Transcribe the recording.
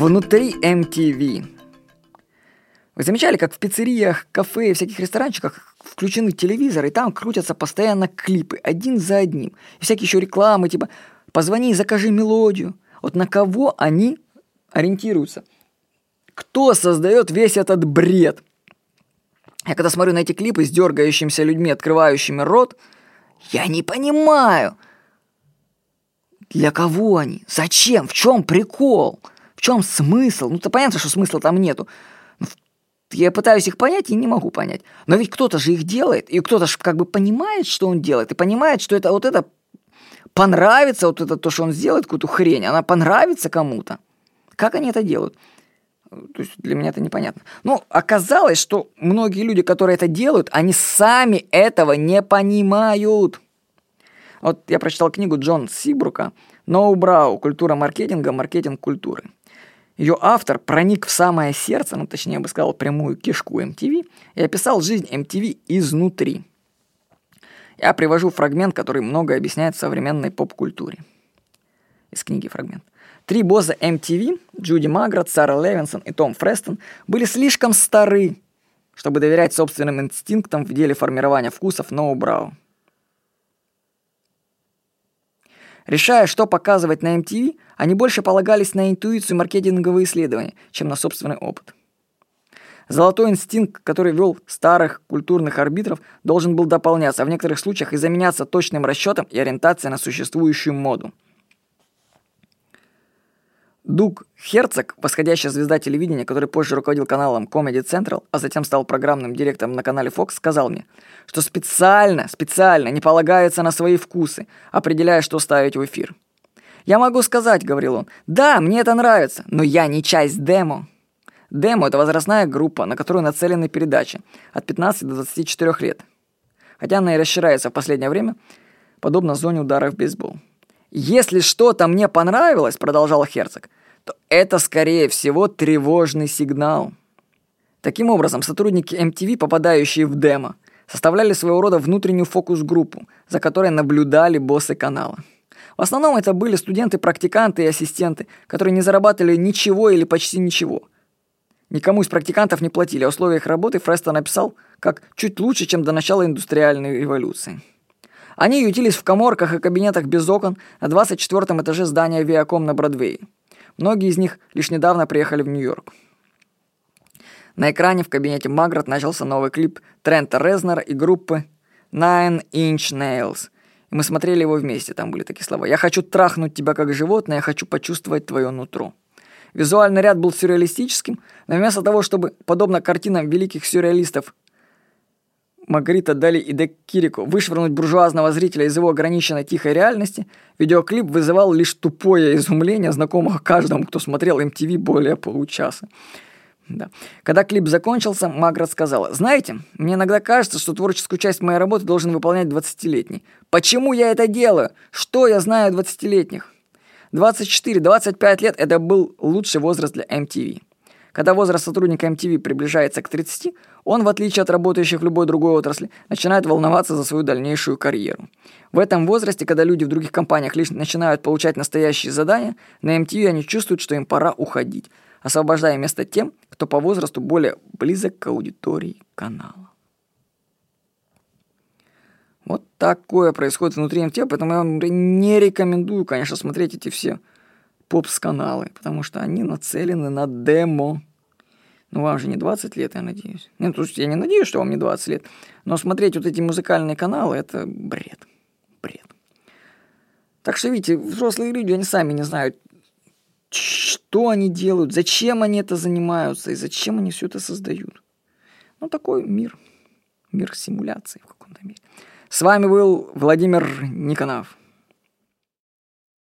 внутри MTV. Вы замечали, как в пиццериях, кафе и всяких ресторанчиках включены телевизоры, и там крутятся постоянно клипы, один за одним. И всякие еще рекламы, типа «позвони и закажи мелодию». Вот на кого они ориентируются? Кто создает весь этот бред? Я когда смотрю на эти клипы с дергающимися людьми, открывающими рот, я не понимаю, для кого они, зачем, в чем прикол, в чем смысл. Ну-то понятно, что смысла там нету. Я пытаюсь их понять и не могу понять. Но ведь кто-то же их делает, и кто-то же как бы понимает, что он делает, и понимает, что это вот это понравится, вот это то, что он сделает, какую-то хрень, она понравится кому-то. Как они это делают? То есть для меня это непонятно. Ну, оказалось, что многие люди, которые это делают, они сами этого не понимают. Вот я прочитал книгу Джон Сибрука «Ноу Брау. Культура маркетинга. Маркетинг культуры». Ее автор проник в самое сердце, ну точнее я бы сказал прямую кишку MTV, и описал жизнь MTV изнутри. Я привожу фрагмент, который многое объясняет в современной поп-культуре. Из книги фрагмент. Три босса MTV, Джуди Маград, Сара Левинсон и Том Фрестон, были слишком стары, чтобы доверять собственным инстинктам в деле формирования вкусов Ноу Брау. Решая, что показывать на MTV, они больше полагались на интуицию маркетинговые исследования, чем на собственный опыт. Золотой инстинкт, который вел старых культурных арбитров, должен был дополняться, а в некоторых случаях и заменяться точным расчетом и ориентацией на существующую моду – Дуг Херцог, восходящая звезда телевидения, который позже руководил каналом Comedy Central, а затем стал программным директором на канале Fox, сказал мне, что специально, специально не полагается на свои вкусы, определяя, что ставить в эфир. «Я могу сказать», — говорил он, — «да, мне это нравится, но я не часть демо». Демо — это возрастная группа, на которую нацелены передачи от 15 до 24 лет. Хотя она и расширяется в последнее время, подобно зоне удара в бейсбол. «Если что-то мне понравилось», — продолжал Херцог, то это, скорее всего, тревожный сигнал. Таким образом, сотрудники MTV, попадающие в демо, составляли своего рода внутреннюю фокус-группу, за которой наблюдали боссы канала. В основном это были студенты-практиканты и ассистенты, которые не зарабатывали ничего или почти ничего. Никому из практикантов не платили, а условия их работы Фрестон написал как чуть лучше, чем до начала индустриальной революции. Они ютились в коморках и кабинетах без окон на 24 этаже здания Viacom на Бродвее. Многие из них лишь недавно приехали в Нью-Йорк. На экране в кабинете Магрот начался новый клип Трента Резнера и группы Nine Inch Nails. И мы смотрели его вместе, там были такие слова. «Я хочу трахнуть тебя как животное, я хочу почувствовать твое нутро». Визуальный ряд был сюрреалистическим, но вместо того, чтобы, подобно картинам великих сюрреалистов, Магрита Дали и Дек Кирико вышвырнуть буржуазного зрителя из его ограниченной тихой реальности, видеоклип вызывал лишь тупое изумление, знакомого каждому, кто смотрел MTV более получаса. Да. Когда клип закончился, Маград сказала, «Знаете, мне иногда кажется, что творческую часть моей работы должен выполнять 20-летний. Почему я это делаю? Что я знаю о 20-летних?» 24-25 лет – это был лучший возраст для MTV. Когда возраст сотрудника MTV приближается к 30, он, в отличие от работающих в любой другой отрасли, начинает волноваться за свою дальнейшую карьеру. В этом возрасте, когда люди в других компаниях лишь начинают получать настоящие задания, на MTV они чувствуют, что им пора уходить, освобождая место тем, кто по возрасту более близок к аудитории канала. Вот такое происходит внутри MTV, поэтому я вам не рекомендую, конечно, смотреть эти все попс-каналы, потому что они нацелены на демо. Ну, вам же не 20 лет, я надеюсь. Нет, ну, я не надеюсь, что вам не 20 лет. Но смотреть вот эти музыкальные каналы – это бред. Бред. Так что, видите, взрослые люди, они сами не знают, что они делают, зачем они это занимаются и зачем они все это создают. Ну, такой мир. Мир симуляции в каком-то мере. С вами был Владимир Никонов.